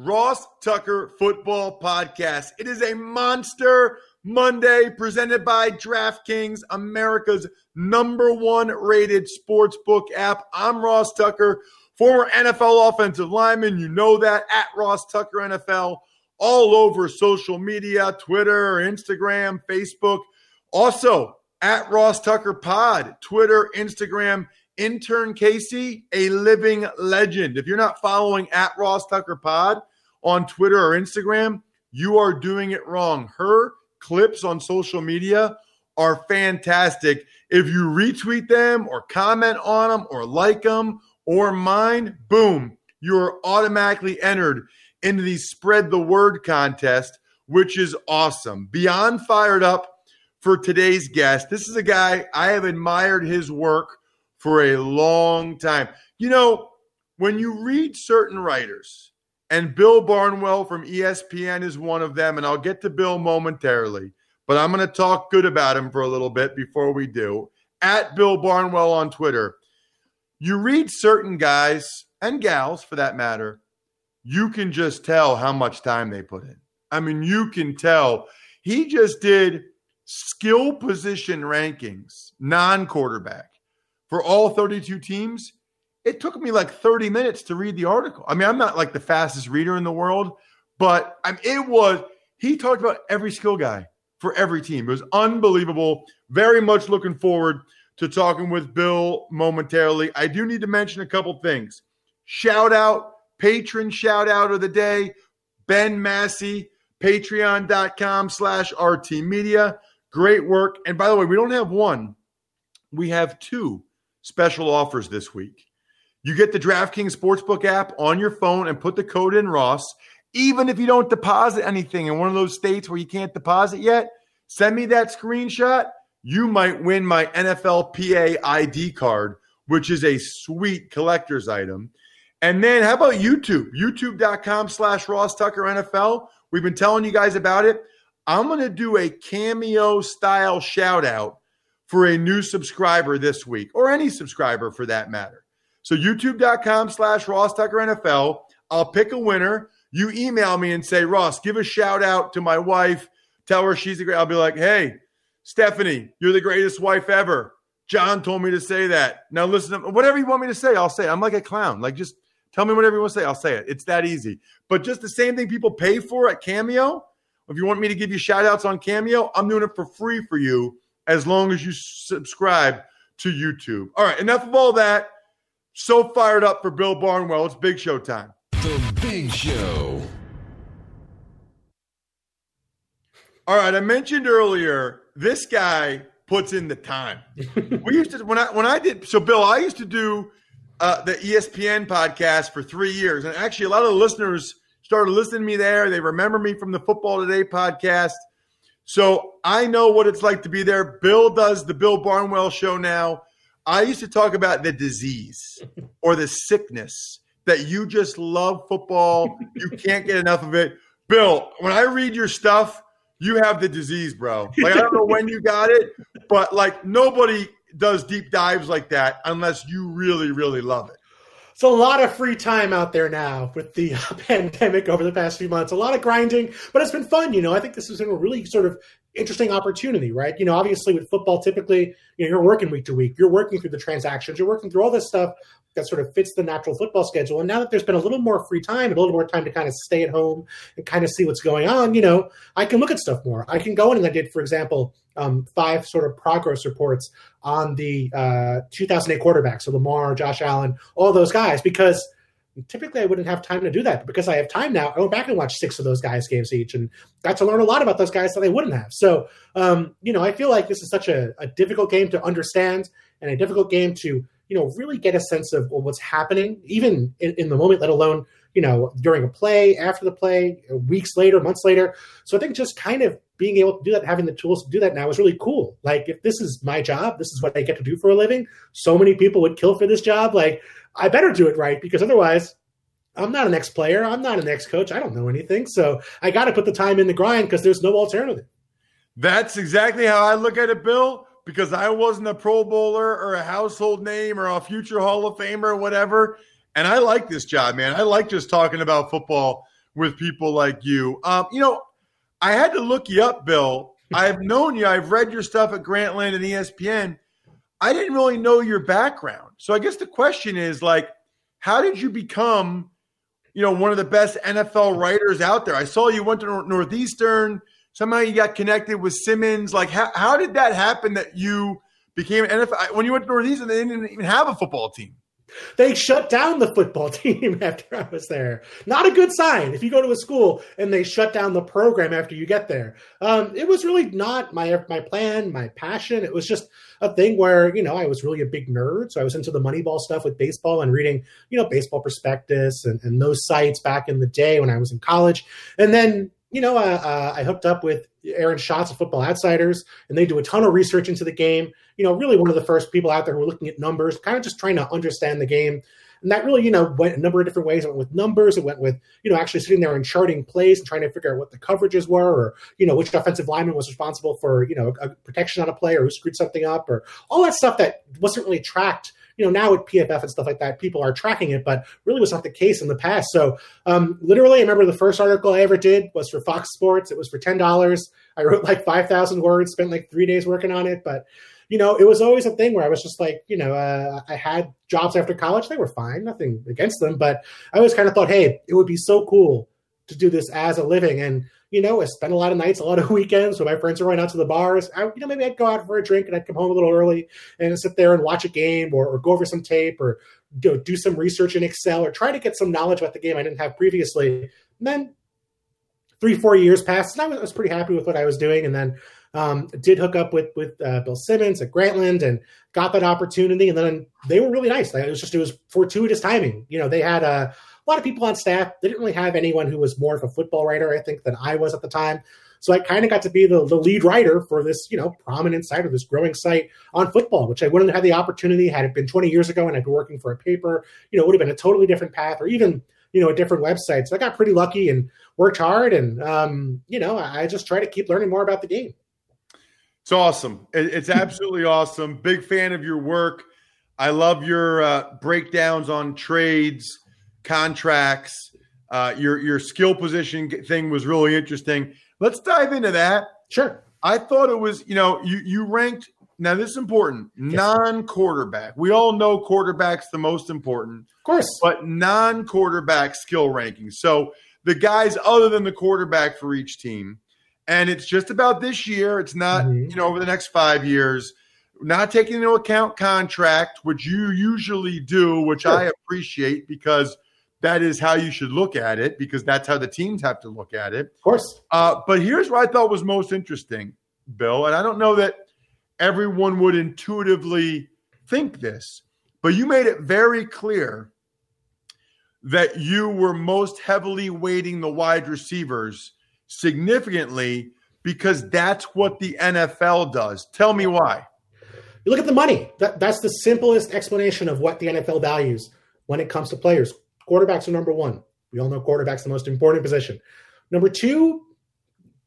Ross Tucker football podcast. It is a monster Monday presented by DraftKings, America's number one rated sportsbook app. I'm Ross Tucker, former NFL offensive lineman. You know that at Ross Tucker NFL, all over social media Twitter, Instagram, Facebook. Also at Ross Tucker Pod, Twitter, Instagram, intern Casey, a living legend. If you're not following at Ross Tucker Pod on Twitter or Instagram, you are doing it wrong. Her clips on social media are fantastic. If you retweet them or comment on them or like them or mine, boom, you're automatically entered into the spread the word contest, which is awesome. Beyond fired up for today's guest. This is a guy I have admired his work for a long time. You know, when you read certain writers, and Bill Barnwell from ESPN is one of them, and I'll get to Bill momentarily, but I'm going to talk good about him for a little bit before we do. At Bill Barnwell on Twitter, you read certain guys and gals for that matter, you can just tell how much time they put in. I mean, you can tell. He just did skill position rankings, non quarterback for all 32 teams, it took me like 30 minutes to read the article. I mean, I'm not like the fastest reader in the world, but I mean, it was, he talked about every skill guy for every team. It was unbelievable. Very much looking forward to talking with Bill momentarily. I do need to mention a couple things. Shout out, patron shout out of the day, Ben Massey, patreon.com slash RT Media. Great work. And by the way, we don't have one, we have two special offers this week. You get the DraftKings Sportsbook app on your phone and put the code in Ross. Even if you don't deposit anything in one of those states where you can't deposit yet, send me that screenshot. You might win my NFLPA ID card, which is a sweet collector's item. And then how about YouTube? YouTube.com slash Ross Tucker NFL. We've been telling you guys about it. I'm going to do a cameo style shout out for a new subscriber this week, or any subscriber for that matter. So youtube.com slash Ross Tucker NFL. I'll pick a winner. You email me and say, Ross, give a shout out to my wife. Tell her she's a great. I'll be like, hey, Stephanie, you're the greatest wife ever. John told me to say that. Now listen, to, whatever you want me to say, I'll say. I'm like a clown. Like just tell me whatever you want to say. I'll say it. It's that easy. But just the same thing people pay for at Cameo. If you want me to give you shout outs on Cameo, I'm doing it for free for you as long as you subscribe to YouTube. All right, enough of all that. So fired up for Bill Barnwell. It's Big Show time. The Big Show. All right, I mentioned earlier this guy puts in the time. we used to when I when I did so Bill, I used to do uh, the ESPN podcast for three years, and actually a lot of the listeners started listening to me there. They remember me from the Football Today podcast. So I know what it's like to be there. Bill does the Bill Barnwell show now. I used to talk about the disease or the sickness that you just love football. you can't get enough of it. Bill, when I read your stuff, you have the disease, bro. Like I don't know when you got it, but like nobody does deep dives like that unless you really, really love it. So a lot of free time out there now with the uh, pandemic over the past few months. A lot of grinding, but it's been fun. You know, I think this has been a really sort of interesting opportunity, right? You know, obviously with football, typically, you know, you're working week to week, you're working through the transactions, you're working through all this stuff that sort of fits the natural football schedule. And now that there's been a little more free time, and a little more time to kind of stay at home and kind of see what's going on, you know, I can look at stuff more. I can go in and I did, for example, um, five sort of progress reports on the uh, 2008 quarterbacks, so Lamar, Josh Allen, all those guys, because typically I wouldn't have time to do that. But because I have time now, I went back and watched six of those guys' games each and got to learn a lot about those guys that I wouldn't have. So, um, you know, I feel like this is such a, a difficult game to understand and a difficult game to you know, really get a sense of what's happening, even in, in, the moment, let alone, you know, during a play, after the play, weeks later, months later. So I think just kind of being able to do that, having the tools to do that now is really cool. Like, if this is my job, this is what I get to do for a living, so many people would kill for this job. Like, I better do it right because otherwise, I'm not an ex player. I'm not an ex coach. I don't know anything. So I got to put the time in the grind because there's no alternative. That's exactly how I look at it, Bill because I wasn't a Pro Bowler or a household name or a future Hall of Famer or whatever. And I like this job, man. I like just talking about football with people like you. Um, you know, I had to look you up, Bill. I've known you. I've read your stuff at Grantland and ESPN. I didn't really know your background. So I guess the question is like, how did you become, you know, one of the best NFL writers out there? I saw you went to Northeastern somehow you got connected with Simmons. Like, how, how did that happen that you became NFL? When you went to Northeastern, they didn't even have a football team. They shut down the football team after I was there. Not a good sign if you go to a school and they shut down the program after you get there. Um, it was really not my my plan, my passion. It was just a thing where you know I was really a big nerd, so I was into the Moneyball stuff with baseball and reading you know baseball prospectus and, and those sites back in the day when I was in college. And then you know, uh, uh, I hooked up with Aaron Schatz of Football Outsiders, and they do a ton of research into the game. You know, really one of the first people out there who were looking at numbers, kind of just trying to understand the game. And that really, you know, went a number of different ways. It went with numbers. It went with, you know, actually sitting there and charting plays and trying to figure out what the coverages were, or you know, which offensive lineman was responsible for, you know, a protection on a play, or who screwed something up, or all that stuff that wasn't really tracked you know, now with PFF and stuff like that, people are tracking it, but really was not the case in the past. So, um, literally, I remember the first article I ever did was for Fox Sports. It was for ten dollars. I wrote like five thousand words, spent like three days working on it, but you know, it was always a thing where I was just like, you know, uh, I had jobs after college. They were fine, nothing against them, but I always kind of thought, hey, it would be so cool to do this as a living. And you know, I spent a lot of nights, a lot of weekends when my friends going out to the bars. I, you know, maybe I'd go out for a drink and I'd come home a little early and sit there and watch a game or, or go over some tape or do some research in Excel or try to get some knowledge about the game I didn't have previously. And then three, four years passed, and I was, I was pretty happy with what I was doing. And then um, did hook up with with uh, Bill Simmons at Grantland and got that opportunity. And then they were really nice. Like, it was just it was fortuitous timing. You know, they had a a lot of people on staff. They didn't really have anyone who was more of a football writer, I think, than I was at the time. So I kind of got to be the, the lead writer for this, you know, prominent site or this growing site on football, which I wouldn't have had the opportunity had it been 20 years ago and I'd been working for a paper. You know, it would have been a totally different path or even, you know, a different website. So I got pretty lucky and worked hard. And, um, you know, I just try to keep learning more about the game. It's awesome. It's absolutely awesome. Big fan of your work. I love your uh, breakdowns on trades contracts. Uh, your your skill position thing was really interesting. Let's dive into that. Sure. I thought it was, you know, you you ranked. Now this is important. Non-quarterback. We all know quarterback's the most important, of course, but non-quarterback skill rankings. So the guys other than the quarterback for each team, and it's just about this year. It's not, mm-hmm. you know, over the next five years. Not taking into account contract, which you usually do, which sure. I appreciate because that is how you should look at it because that's how the teams have to look at it. Of course. Uh, but here's what I thought was most interesting, Bill, and I don't know that everyone would intuitively think this, but you made it very clear that you were most heavily weighting the wide receivers significantly because that's what the NFL does. Tell me why. You look at the money. That, that's the simplest explanation of what the NFL values when it comes to players. Quarterbacks are number one. We all know quarterback's the most important position. Number two,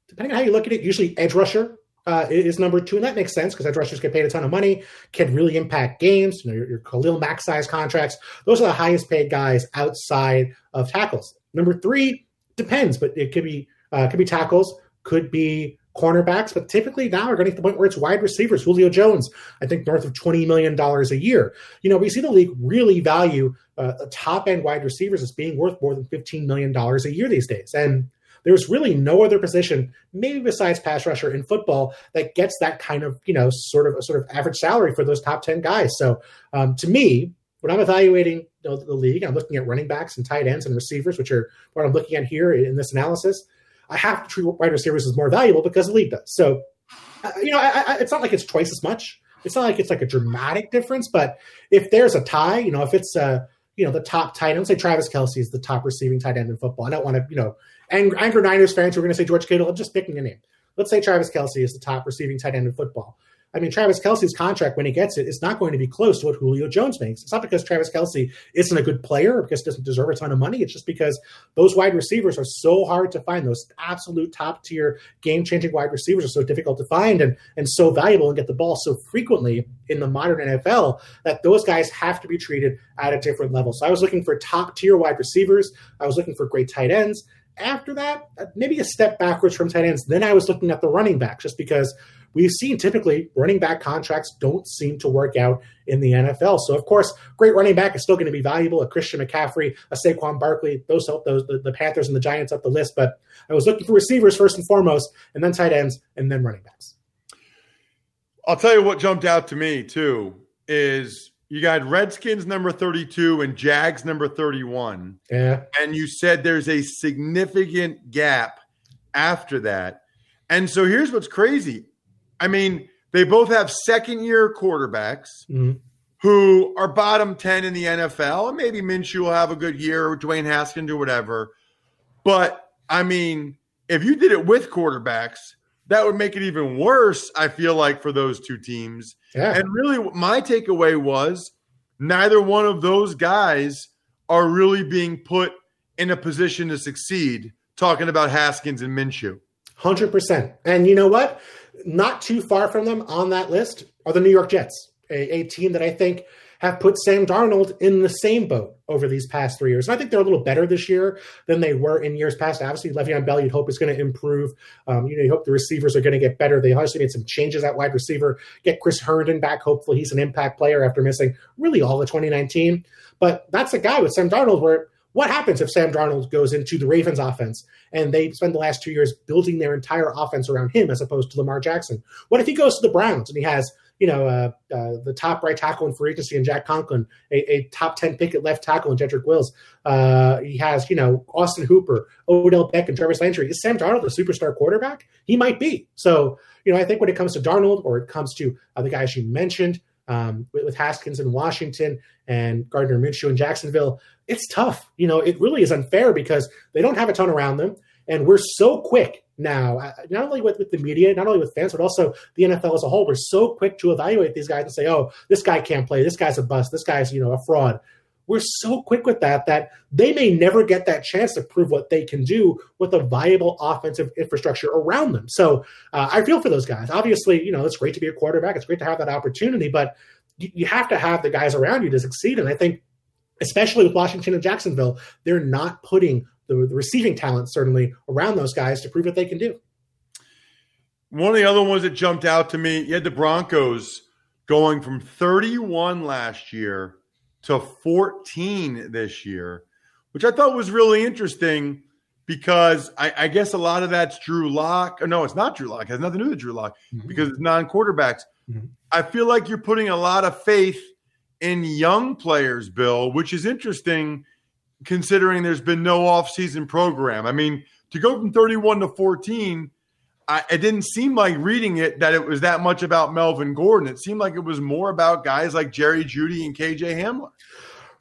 depending on how you look at it, usually edge rusher uh, is number two, and that makes sense because edge rushers get paid a ton of money, can really impact games. You know, your, your Khalil Mack size contracts; those are the highest paid guys outside of tackles. Number three depends, but it could be uh, could be tackles, could be cornerbacks, but typically now we're getting to the point where it's wide receivers. Julio Jones, I think, north of twenty million dollars a year. You know, we see the league really value uh, top end wide receivers as being worth more than fifteen million dollars a year these days, and there's really no other position, maybe besides pass rusher in football, that gets that kind of you know sort of sort of average salary for those top ten guys. So um, to me, when I'm evaluating the league, I'm looking at running backs and tight ends and receivers, which are what I'm looking at here in this analysis. I have to treat wide receivers as more valuable because the league does. So, uh, you know, I, I, it's not like it's twice as much. It's not like it's like a dramatic difference, but if there's a tie, you know, if it's a you know, the top tight end, say Travis Kelce is the top receiving tight end in football. I don't want to, you know, anger, anger Niners fans who are going to say George Kittle. I'm just picking a name. Let's say Travis Kelce is the top receiving tight end in football. I mean, Travis Kelce's contract, when he gets it, is not going to be close to what Julio Jones makes. It's not because Travis Kelce isn't a good player or because he doesn't deserve a ton of money. It's just because those wide receivers are so hard to find. Those absolute top tier, game changing wide receivers are so difficult to find and, and so valuable and get the ball so frequently in the modern NFL that those guys have to be treated at a different level. So I was looking for top tier wide receivers. I was looking for great tight ends. After that, uh, maybe a step backwards from tight ends. Then I was looking at the running back just because we've seen typically running back contracts don't seem to work out in the NFL. So, of course, great running back is still going to be valuable. A Christian McCaffrey, a Saquon Barkley, those help those the, the Panthers and the Giants up the list. But I was looking for receivers first and foremost, and then tight ends, and then running backs. I'll tell you what jumped out to me too is you got Redskins number 32 and Jags number 31. Yeah. And you said there's a significant gap after that. And so here's what's crazy. I mean, they both have second year quarterbacks Mhm. who are bottom 10 in the NFL. And maybe Minshew will have a good year, or Dwayne Haskins or whatever. But I mean, if you did it with quarterbacks, that would make it even worse, I feel like, for those two teams. Yeah. And really, my takeaway was neither one of those guys are really being put in a position to succeed. Talking about Haskins and Minshew. Hundred percent. And you know what? Not too far from them on that list are the New York Jets, a, a, team that I think have put Sam Darnold in the same boat over these past three years. And I think they're a little better this year than they were in years past. Obviously, Le'Veon Bell, you'd hope is going to improve. Um, you know, you hope the receivers are going to get better. They obviously made some changes at wide receiver. Get Chris Herndon back. Hopefully, he's an impact player after missing really all of 2019. But that's a guy with Sam Darnold where what happens if Sam Darnold goes into the Ravens offense and they spend the last two years building their entire offense around him as opposed to Lamar Jackson? What if he goes to the Browns and he has, you know, uh, uh, the top right tackle in free agency in Jack Conklin, a, a, top 10 pick at left tackle in Jedrick Wills? Uh, he has, you know, Austin Hooper, Odell Beck, and Travis Landry. Is Sam Darnold a superstar quarterback? He might be. So, you know, I think when it comes to Darnold or it comes to uh, the guys you mentioned, um, with, with, Haskins in Washington and Gardner Minshew in Jacksonville, it's tough. You know, it really is unfair because they don't have a ton around them. And we're so quick now, uh, not only with, with the media, not only with fans, but also the NFL as a whole. We're so quick to evaluate these guys and say, oh, this guy can't play. This guy's a bust. This guy's, you know, a fraud. We're so quick with that that they may never get that chance to prove what they can do with a viable offensive infrastructure around them. So uh, I feel for those guys. Obviously, you know, it's great to be a quarterback. It's great to have that opportunity, but you, you have to have the guys around you to succeed. And I think, especially with Washington and Jacksonville, they're not putting the, the receiving talent certainly around those guys to prove what they can do. One of the other ones that jumped out to me, you had the Broncos going from 31 last year to 14 this year, which I thought was really interesting because I, I guess a lot of that's Drew Lock. No, it's not Drew Lock. It has nothing to do with Drew Lock mm-hmm. because it's non quarterbacks. Mm-hmm. I feel like you're putting a lot of faith in young players, Bill, which is interesting considering there's been no offseason program. I mean, to go from 31 to 14, I, it didn't seem like reading it that it was that much about Melvin Gordon. It seemed like it was more about guys like Jerry Jeudy and KJ Hamler.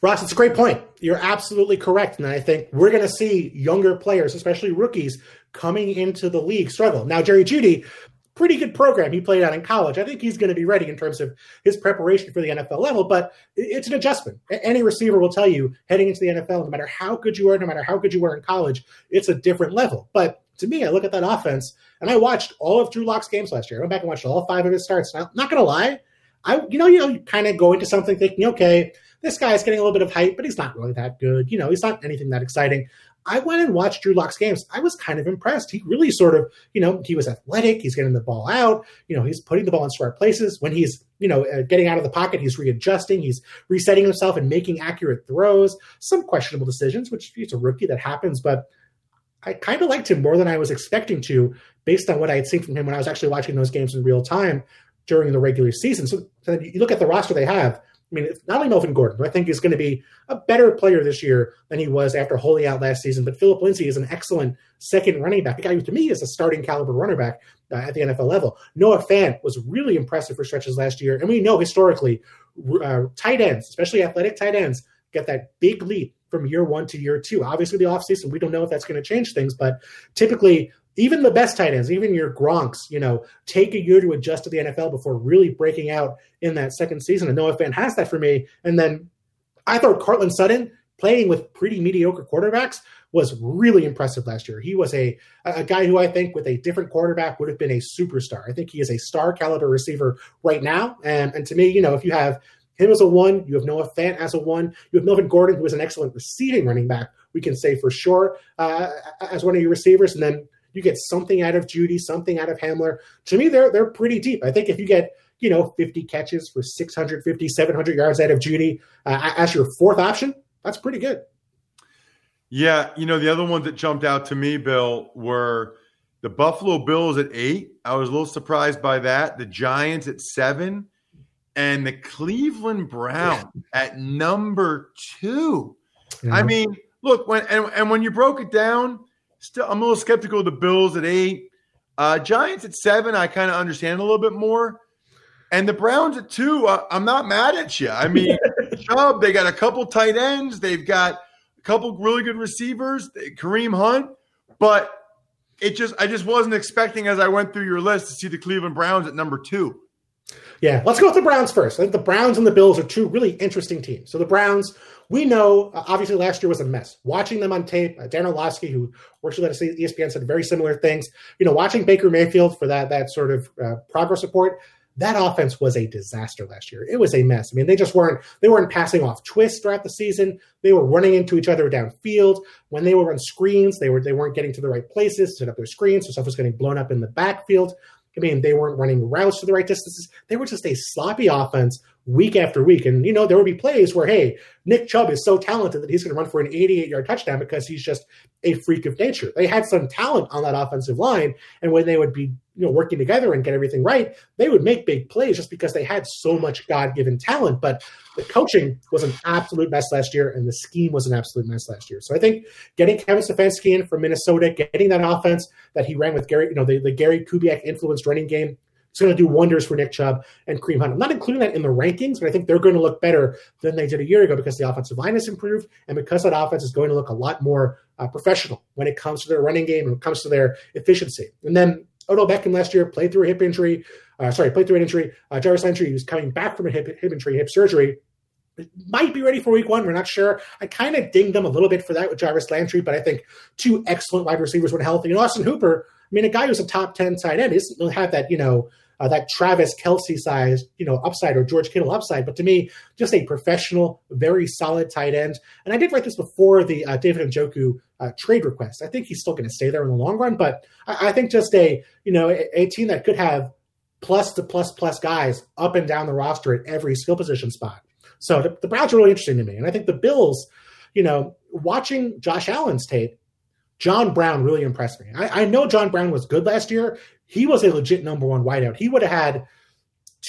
Ross, it's a great point. You're absolutely correct. And I think we're going to see younger players, especially rookies, coming into the league struggle. Now, Jerry Jeudy, pretty good program he played out in college. I think he's going to be ready in terms of his preparation for the NFL level, but it's an adjustment. Any receiver will tell you heading into the NFL, no matter how good you are, no matter how good you were in college, it's a different level. But to me, I look at that offense and I watched all of Drew Lock's games last year. I went back and watched all five of his starts. I'm not going to lie. I, you know, you know, you kind of go into something thinking, okay, this guy is getting a little bit of hype, but he's not really that good. You know, he's not anything that exciting. I went and watched Drew Lock's games. I was kind of impressed. He really sort of, you know, he was athletic. He's getting the ball out. You know, he's putting the ball in smart places. When he's, you know, uh, getting out of the pocket, he's readjusting. He's resetting himself and making accurate throws. Some questionable decisions, which he's a rookie that happens, but I kind of liked him more than I was expecting to, based on what I had seen from him when I was actually watching those games in real time during the regular season. So, so you look at the roster they have. I mean, not only Melvin Gordon, who I think is going to be a better player this year than he was after holding out last season, but Phillip Lindsay is an excellent second running back, a guy who to me is a starting caliber runner back uh, at the NFL level. Noah Fant was really impressive for stretches last year, and we know historically uh, tight ends, especially athletic tight ends, get that big leap from year one to year two. Obviously, the offseason, we don't know if that's going to change things, but typically even the best tight ends, even your Gronks, you know, take a year to adjust to the NFL before really breaking out in that second season. And Noah Fant has that for me. And then I thought Courtland Sutton playing with pretty mediocre quarterbacks was really impressive last year. He was a a guy who I think with a different quarterback would have been a superstar. I think he is a star caliber receiver right now. And and to me, you know, if you have him as a one, you have Noah Fant as a one, you have Melvin Gordon, who is an excellent receiving running back. We can say for sure uh, as one of your receivers, and then you get something out of Jeudy, something out of Hamler. To me, they're they're pretty deep. I think if you get you know 50 catches for 650, 700 yards out of Jeudy uh, as your fourth option, that's pretty good. Yeah, you know the other ones that jumped out to me, Bill, were the Buffalo Bills at eight. I was a little surprised by that. The Giants at seven, and the Cleveland Browns at number two. Yeah. I mean, look when and, and when you broke it down Still, I'm a little skeptical of the Bills at eight. Uh, Giants at seven, I kind of understand a little bit more. And the Browns at two, uh, I'm not mad at you. I mean, Chubb, they got a couple tight ends, they've got a couple really good receivers, Kareem Hunt, but it just I just wasn't expecting as I went through your list to see the Cleveland Browns at number two. Yeah, let's go with the Browns first. I think the Browns and the Bills are two really interesting teams. So the Browns, we know, uh, obviously last year was a mess. Watching them on tape, uh, Dan Orlovsky, who works with us at ESPN, said very similar things. You know, watching Baker Mayfield for that that sort of uh, progress report, that offense was a disaster last year. It was a mess. I mean, they just weren't they weren't passing off twists throughout the season. They were running into each other downfield. When they were on screens, they were they weren't getting to the right places to set up their screens, so stuff was getting blown up in the backfield. I mean, they weren't running routes to the right distances. They were just a sloppy offense week after week. And, you know, there would be plays where, hey, Nick Chubb is so talented that he's going to run for an 88 yard touchdown because he's just a freak of nature. They had some talent on that offensive line. And when they would be, you know, working together and get everything right, they would make big plays just because they had so much God given talent. But the coaching was an absolute mess last year, and the scheme was an absolute mess last year. So I think getting Kevin Stefanski in from Minnesota, getting that offense that he ran with Gary, you know, the, the Gary Kubiak influenced running game it's going to do wonders for Nick Chubb and Kareem Hunt. I'm not including that in the rankings, but I think they're going to look better than they did a year ago because the offensive line has improved and because that offense is going to look a lot more uh, professional when it comes to their running game and when it comes to their efficiency. And then Odell Beckham last year played through a hip injury. Uh, sorry, played through an injury. Uh, Jarvis Landry was coming back from a hip, hip injury, hip surgery. Might be ready for week one. We're not sure. I kind of dinged them a little bit for that with Jarvis Landry, but I think two excellent wide receivers when healthy. And Austin Hooper, I mean, a guy who's a top 10 tight end, doesn't going to have that, you know, uh, that Travis Kelce size, you know, upside or George Kittle upside. But to me, just a professional, very solid tight end. And I did write this before the uh, David Njoku uh, trade request. I think he's still going to stay there in the long run, but I, I think just a you know a, a, team that could have plus to plus plus guys up and down the roster at every skill position spot. So the, the Browns are really interesting to me, and I think the Bills, you know, watching Josh Allen's tape. John Brown really impressed me. I, I know John Brown was good last year, he was a legit number one wideout. He would have had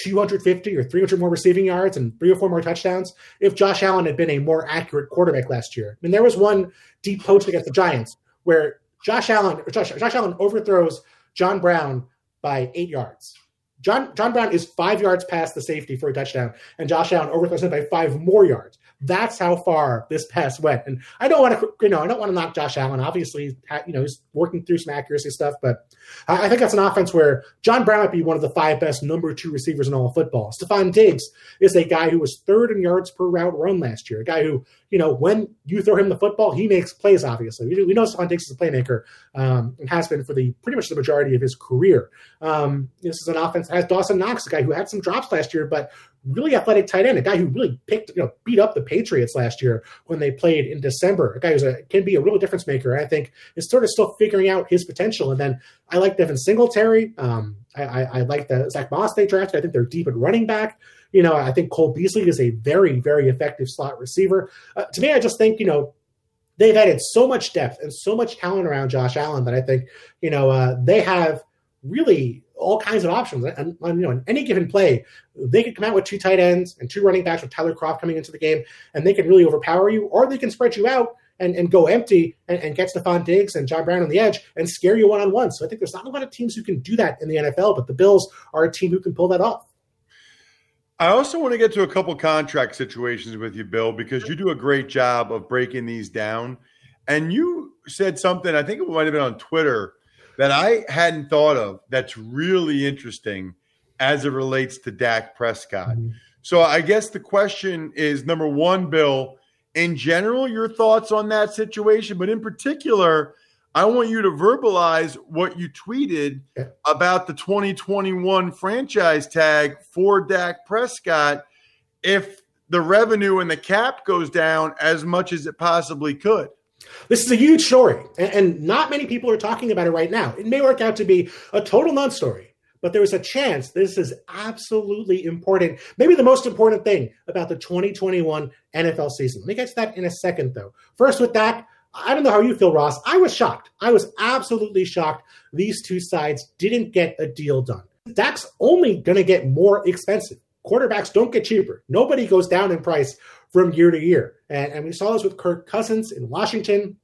250 or 300 more receiving yards and three or four more touchdowns if Josh Allen had been a more accurate quarterback last year. I mean, there was one deep poach against the Giants where Josh Allen, Josh, Josh Allen overthrows John Brown by eight yards. John John Brown is five yards past the safety for a touchdown, and Josh Allen overthrows him by five more yards. That's how far this pass went. And I don't want to, you know, I don't want to knock Josh Allen. Obviously, you know, he's working through some accuracy stuff, but I think that's an offense where John Brown might be one of the five best number two receivers in all of football. Stefon Diggs is a guy who was third in yards per route run last year. A guy who, you know, when you throw him the football, he makes plays. Obviously, we, know Stefon Diggs is a playmaker um, and has been for the pretty much the majority of his career. Um, this is an offense that has Dawson Knox, a guy who had some drops last year, but really athletic tight end, a guy who really picked, you know, beat up the Patriots last year when they played in December. A guy who's a can be a real difference maker. I think is sort of still figuring out his potential. And then I like Devin Singletary. Um, I, I, I, like the Zach Moss they drafted. I think they're deep at running back. You know, I think Cole Beasley is a very, very effective slot receiver. Uh, to me, I just think, you know, they've added so much depth and so much talent around Josh Allen that I think, you know, uh, they have really all kinds of options. And, you know, in any given play, they could come out with two tight ends and two running backs with Tyler Kroft coming into the game, and they can really overpower you, or they can spread you out and, and go empty and, and get Stefon Diggs and John Brown on the edge and scare you one on one. So I think there's not a lot of teams who can do that in the NFL, but the Bills are a team who can pull that off. I also want to get to a couple contract situations with you, Bill, because you do a great job of breaking these down. And you said something, I think it might have been on Twitter that I hadn't thought of that's really interesting as it relates to Dak Prescott. Mm-hmm. So I guess the question is number one, Bill, in general, your thoughts on that situation, but in particular, I want you to verbalize what you tweeted about the 2021 franchise tag for Dak Prescott if the revenue and the cap goes down as much as it possibly could. This is a huge story, and, not many people are talking about it right now. It may work out to be a total non story, but there is a chance this is absolutely important. Maybe the most important thing about the 2021 NFL season. Let me get to that in a second, though. First, with that, I don't know how you feel, Ross. I was shocked. I was absolutely shocked these two sides didn't get a deal done. Dak's only going to get more expensive. Quarterbacks don't get cheaper. Nobody goes down in price from year to year. And, and we saw this with Kirk Cousins in Washington.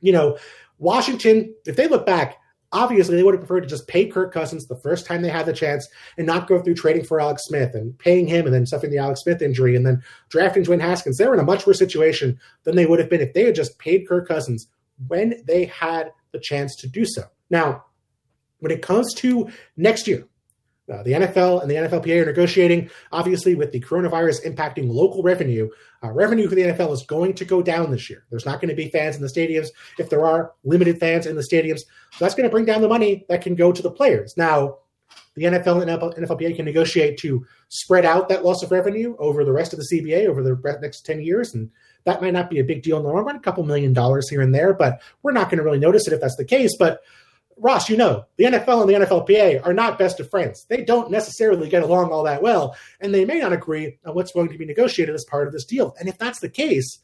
You know, Washington, if they look back, obviously they would have preferred to just pay Kirk Cousins the first time they had the chance and not go through trading for Alex Smith and paying him and then suffering the Alex Smith injury and then drafting Dwayne Haskins. They were in a much worse situation than they would have been if they had just paid Kirk Cousins when they had the chance to do so. Now, when it comes to next year, uh, the NFL and the NFLPA are negotiating, obviously, with the coronavirus impacting local revenue. Uh, revenue for the NFL is going to go down this year. There's not going to be fans in the stadiums. If there are limited fans in the stadiums, so that's going to bring down the money that can go to the players. Now, the NFL and NFLPA can negotiate to spread out that loss of revenue over the rest of the CBA over the next 10 years. And that might not be a big deal in the long run, a couple million dollars here and there, but we're not going to really notice it if that's the case. But Ross, you know, the NFL and the NFLPA are not best of friends. They don't necessarily get along all that well, and they may not agree on what's going to be negotiated as part of this deal. And if that's the case,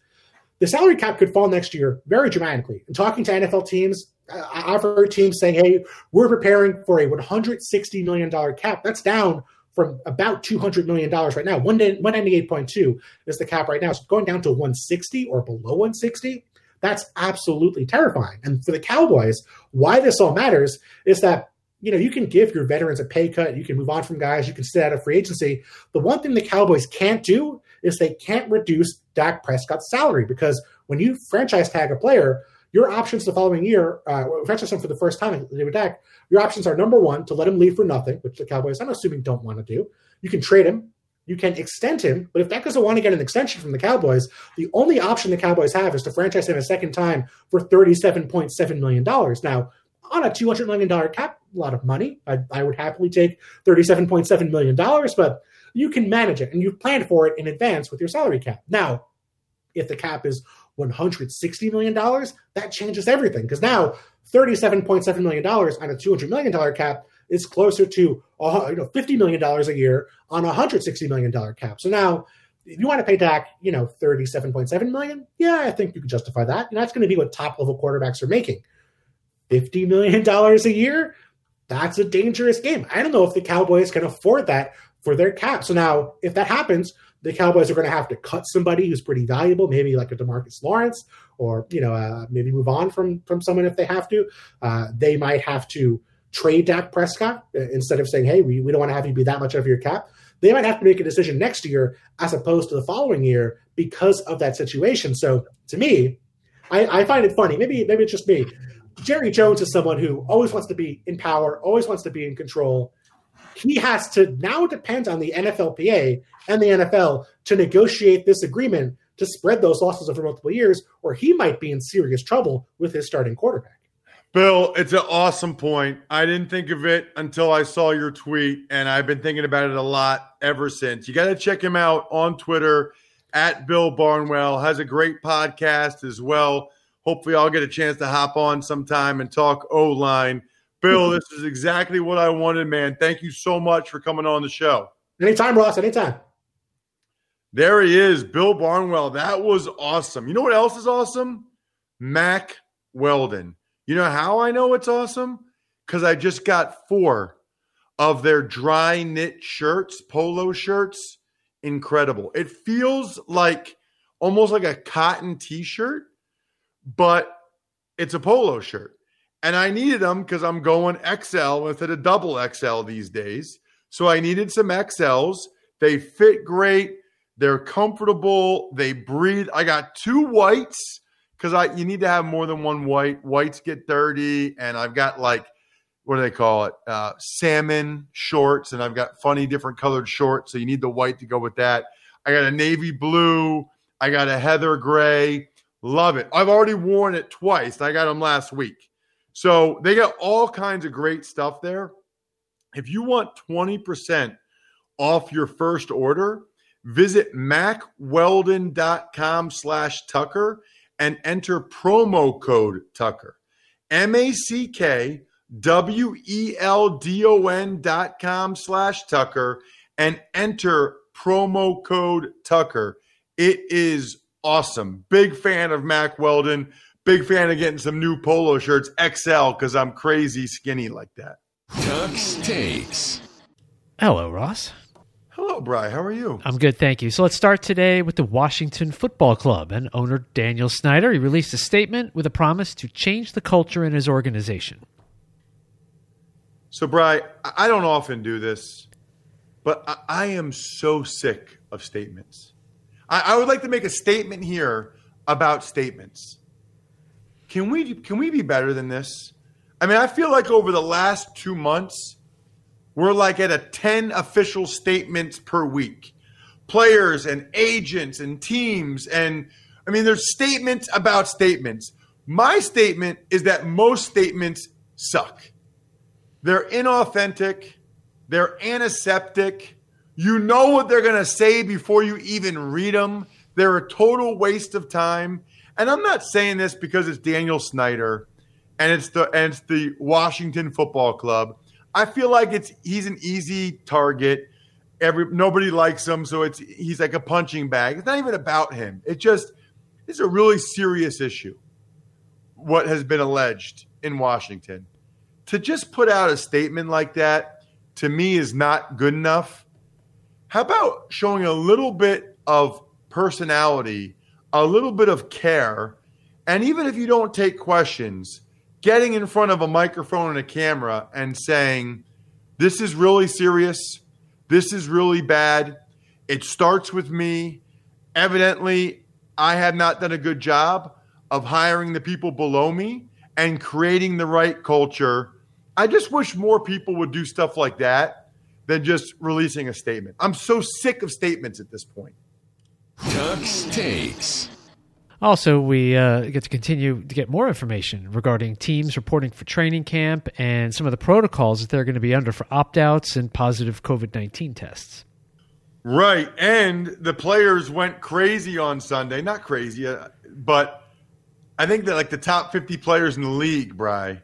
the salary cap could fall next year very dramatically. And talking to NFL teams, I've heard teams saying, hey, we're preparing for a $160 million cap. That's down from about $200 million right now. 198.2 is the cap right now. So going down to 160 or below 160 that's absolutely terrifying. And for the Cowboys, why this all matters is that you know, you can give your veterans a pay cut, you can move on from guys, you can sit out of free agency. The one thing the Cowboys can't do is they can't reduce Dak Prescott's salary because when you franchise tag a player, your options the following year, uh, franchise him for the first time with Dak, your options are number one to let him leave for nothing, which the Cowboys, I'm assuming, don't want to do. You can trade him, you can extend him, but if Dak doesn't want to get an extension from the Cowboys, the only option the Cowboys have is to franchise him a second time for $37.7 million. Now, on a $200 million cap, a lot of money. I, I would happily take $37.7 million, but you can manage it and you've planned for it in advance with your salary cap. Now, if the cap is $160 million, that changes everything because now $37.7 million on a $200 million cap is closer to uh, you know $50 million a year on a $160 million cap. So now if you want to pay Dak, you know, 37.7 million, yeah, I think you can justify that. And that's going to be what top level quarterbacks are making. $50 million a year, that's a dangerous game. I don't know if the Cowboys can afford that for their cap. So now, if that happens, the Cowboys are going to have to cut somebody who's pretty valuable, maybe like a Demarcus Lawrence, or you know, uh, maybe move on from from someone if they have to. Uh, they might have to trade Dak Prescott uh, instead of saying, hey, we, we don't want to have you be that much of your cap. They might have to make a decision next year as opposed to the following year because of that situation. So to me, I, I find it funny. Maybe maybe it's just me. Jerry Jones is someone who always wants to be in power, always wants to be in control. He has to now depend on the NFLPA and the NFL to negotiate this agreement to spread those losses over multiple years, or he might be in serious trouble with his starting quarterback. Bill, it's an awesome point. I didn't think of it until I saw your tweet, and I've been thinking about it a lot ever since. You got to check him out on Twitter at Bill Barnwell. Has a great podcast as well. Hopefully, I'll get a chance to hop on sometime and talk O line. Bill, this is exactly what I wanted, man. Thank you so much for coming on the show. Anytime, Ross. Anytime. There he is, Bill Barnwell. That was awesome. You know what else is awesome? Mack Weldon. You know how I know it's awesome? Because I just got four of their dry knit shirts, polo shirts. Incredible. It feels like almost like a cotton t shirt, but it's a polo shirt. And I needed them because I'm going XL instead a double XL these days. So I needed some XLs. They fit great. They're comfortable. They breathe. I got two whites because I you need to have more than one white. Whites get dirty, and I've got like what do they call it? Uh, salmon shorts, and I've got funny different colored shorts. So you need the white to go with that. I got a navy blue. I got a heather gray. Love it. I've already worn it twice. I got them last week. So they got all kinds of great stuff there. If you want 20% off your first order, visit mackweldon.com slash Tucker and enter promo code Tucker. M A C K W E L D O N dot com slash Tucker and enter promo code Tucker. It is awesome. Big fan of Mack Weldon. Big fan of getting some new polo shirts XL because I'm crazy skinny like that. Tuck's Takes. Hello, Ross. Hello, Bry. How are you? I'm good, thank you. So let's start today with the Washington Football Club and owner Daniel Snyder. He released a statement with a promise to change the culture in his organization. So, Bry, I don't often do this, but I, am so sick of statements. I, I would like to make a statement here about statements. Can we can we be better than this? I mean, I feel like over the last two months, we're like at a 10 official statements per week. Players and agents and teams. And I mean, there's statements about statements. My statement is that most statements suck. They're inauthentic, they're antiseptic. You know what they're going to say before you even read them. They're a total waste of time. And I'm not saying this because it's Daniel Snyder and it's the and it's the Washington Football Club. I feel like it's he's an easy target. Every nobody likes him, so it's he's like a punching bag. It's not even about him. It just it's a really serious issue. What has been alleged in Washington. To just put out a statement like that to me is not good enough. How about showing a little bit of personality, a little bit of care, and even if you don't take questions, getting in front of a microphone and a camera and saying, This is really serious. This is really bad. It starts with me. Evidently, I have not done a good job of hiring the people below me and creating the right culture. I just wish more people would do stuff like that than just releasing a statement. I'm so sick of statements at this point. Tuck's Takes. Also, we uh, get to continue to get more information regarding teams reporting for training camp and some of the protocols that they're going to be under for opt outs and positive COVID 19 tests. Right. And the players went crazy on Sunday. Not crazy, uh, but I think that like the top 50 players in the league, Bry,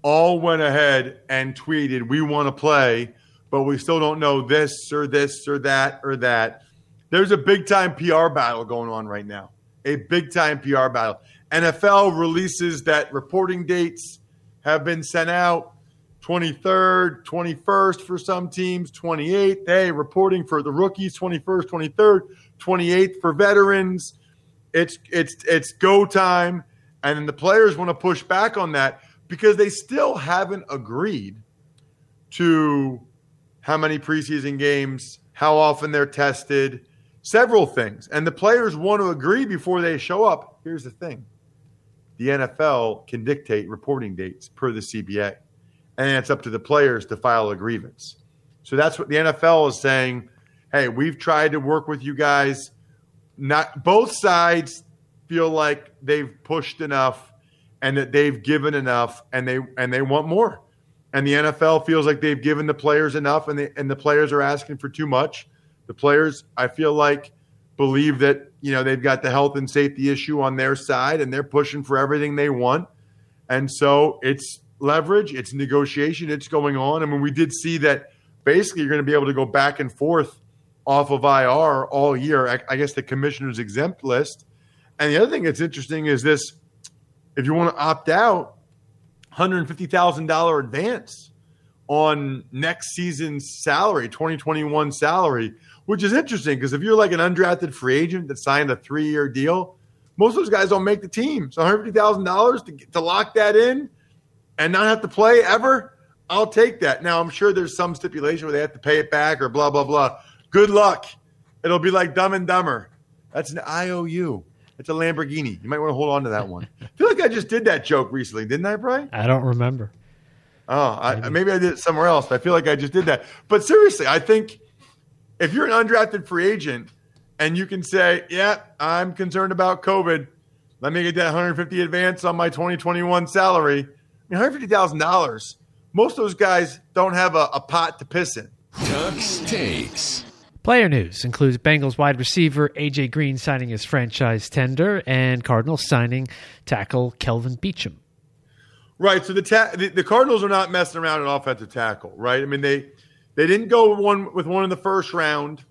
all went ahead and tweeted, We want to play, but we still don't know this or this or that or that. There's a big time PR battle going on right now a big time PR battle. NFL releases that reporting dates have been sent out 23rd, 21st for some teams, 28th. Hey, reporting for the rookies 21st, 23rd, 28th for veterans. It's it's it's go time and the players want to push back on that because they still haven't agreed to how many preseason games, how often they're tested, several things. And the players want to agree before they show up. Here's the thing the NFL can dictate reporting dates per the CBA, and it's up to the players to file a grievance. So that's what the NFL is saying. Hey, we've tried to work with you guys. Not both sides feel like they've pushed enough and that they've given enough and they and they want more. And the NFL feels like they've given the players enough and the and the players are asking for too much. The players, I feel like, believe that, you know, they've got the health and safety issue on their side and they're pushing for everything they want. And so it's leverage, it's negotiation, it's going on. I mean, we did see that basically you're going to be able to go back and forth off of IR all year. I, I guess the commissioner's exempt list. And the other thing that's interesting is this if you want to opt out, $150,000 advance on next season's salary, 2021 salary, which is interesting because if you're like an undrafted free agent that signed a three year deal, most of those guys don't make the team. So $150,000 to, to lock that in and not have to play ever, I'll take that. Now, I'm sure there's some stipulation where they have to pay it back or blah, blah, blah. Good luck. It'll be like Dumb and Dumber. That's an IOU. It's a Lamborghini. You might want to hold on to that one. I feel like I just did that joke recently, didn't I, Brian? I don't remember. Oh, I, maybe I did it somewhere else. But I feel like I just did that. But seriously, I think if you're an undrafted free agent and you can say, "Yeah, I'm concerned about COVID. Let me get that 150 advance on my 2021 salary." I mean, 150 thousand dollars. Most of those guys don't have a, a pot to piss in. Tux takes. Player news includes Bengals wide receiver AJ Green signing his franchise tender and Cardinals signing tackle Kelvin Beachum. Right. So the, ta- the the Cardinals are not messing around at offensive tackle, right? I mean they they didn't go one with one in the first round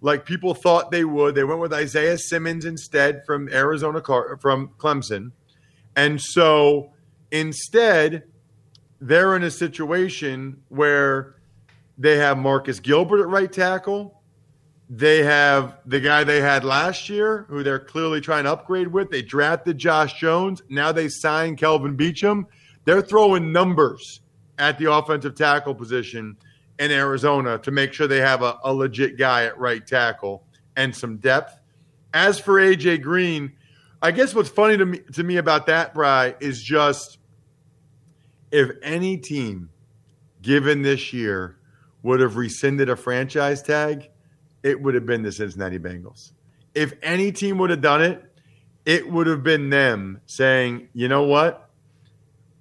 like people thought they would. They went with Isaiah Simmons instead from Arizona Car- from Clemson. And so instead they're in a situation where they have Marcus Gilbert at right tackle. They have the guy they had last year, who they're clearly trying to upgrade with. They drafted Josh Jones. Now they signed Kelvin Beachum. They're throwing numbers at the offensive tackle position in Arizona to make sure they have a, a legit guy at right tackle and some depth. As for AJ Green, I guess what's funny to me to me about that, Bry, is just if any team given this year would have rescinded a franchise tag, it would have been the Cincinnati Bengals. If any team would have done it, it would have been them saying, you know what?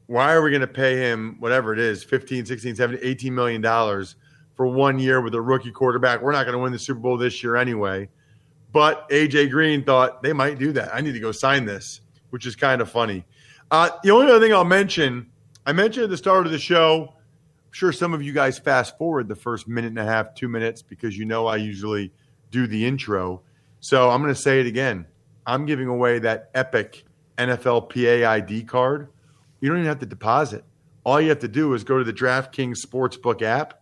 Why are we going to pay him whatever it is, 15, 16, 17, 18 million dollars for one year with a rookie quarterback? We're not going to win the Super Bowl this year anyway. But AJ Green thought they might do that. I need to go sign this, which is kind of funny. Uh, the only other thing I'll mention, I mentioned at the start of the show, I'm sure some of you guys fast forward the first minute and a half, two minutes, because you know I usually do the intro. So I'm going to say it again. I'm giving away that epic NFL PA ID card. You don't even have to deposit. All you have to do is go to the DraftKings Sportsbook app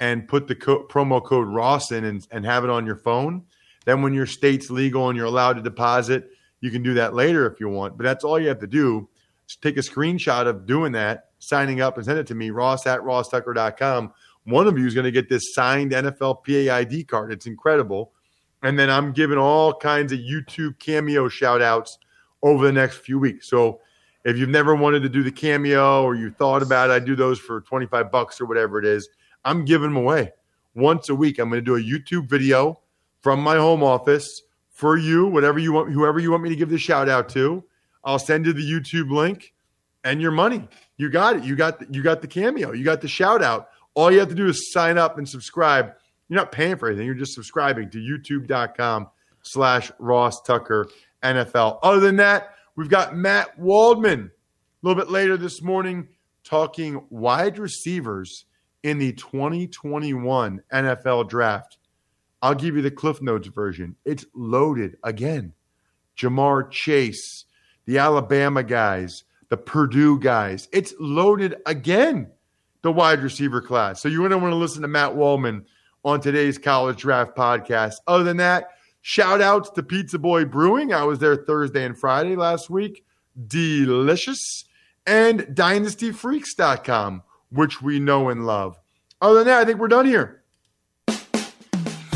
and put the co- promo code Ross in and, and have it on your phone. Then, when your state's legal and you're allowed to deposit, you can do that later if you want. But that's all you have to do. Just take a screenshot of doing that, signing up, and send it to me, ross at rosstucker.com. One of you is going to get this signed NFL PAID card. It's incredible. And then I'm giving all kinds of YouTube cameo shout outs over the next few weeks. So if you've never wanted to do the cameo or you thought about it, I do those for 25 bucks or whatever it is. I'm giving them away once a week. I'm going to do a YouTube video from my home office for you, whatever you want, whoever you want me to give the shout out to. I'll send you the YouTube link and your money. You got it. You got the, you got the cameo. You got the shout out. All you have to do is sign up and subscribe. You're not paying for anything. You're just subscribing to youtube.com slash Ross Tucker NFL. Other than that, we've got Matt Waldman a little bit later this morning talking wide receivers in the 2021 NFL draft. I'll give you the Cliff Notes version. It's loaded again. Ja'Marr Chase, the Alabama guys, the Purdue guys. It's loaded again, the wide receiver class. So you're going to want to listen to Matt Waldman on today's College Draft podcast. Other than that, shout outs to Pizza Boy Brewing. I was there Thursday and Friday last week. Delicious. and dynastyfreaks.com, which we know and love. Other than that, I think we're done here.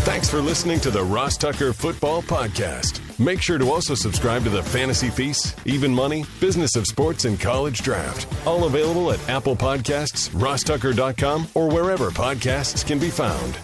Thanks for listening to the Ross Tucker Football Podcast. Make sure to also subscribe to the Fantasy Feast, Even Money, Business of Sports, and College Draft. All available at Apple Podcasts, rosstucker.com, or wherever podcasts can be found.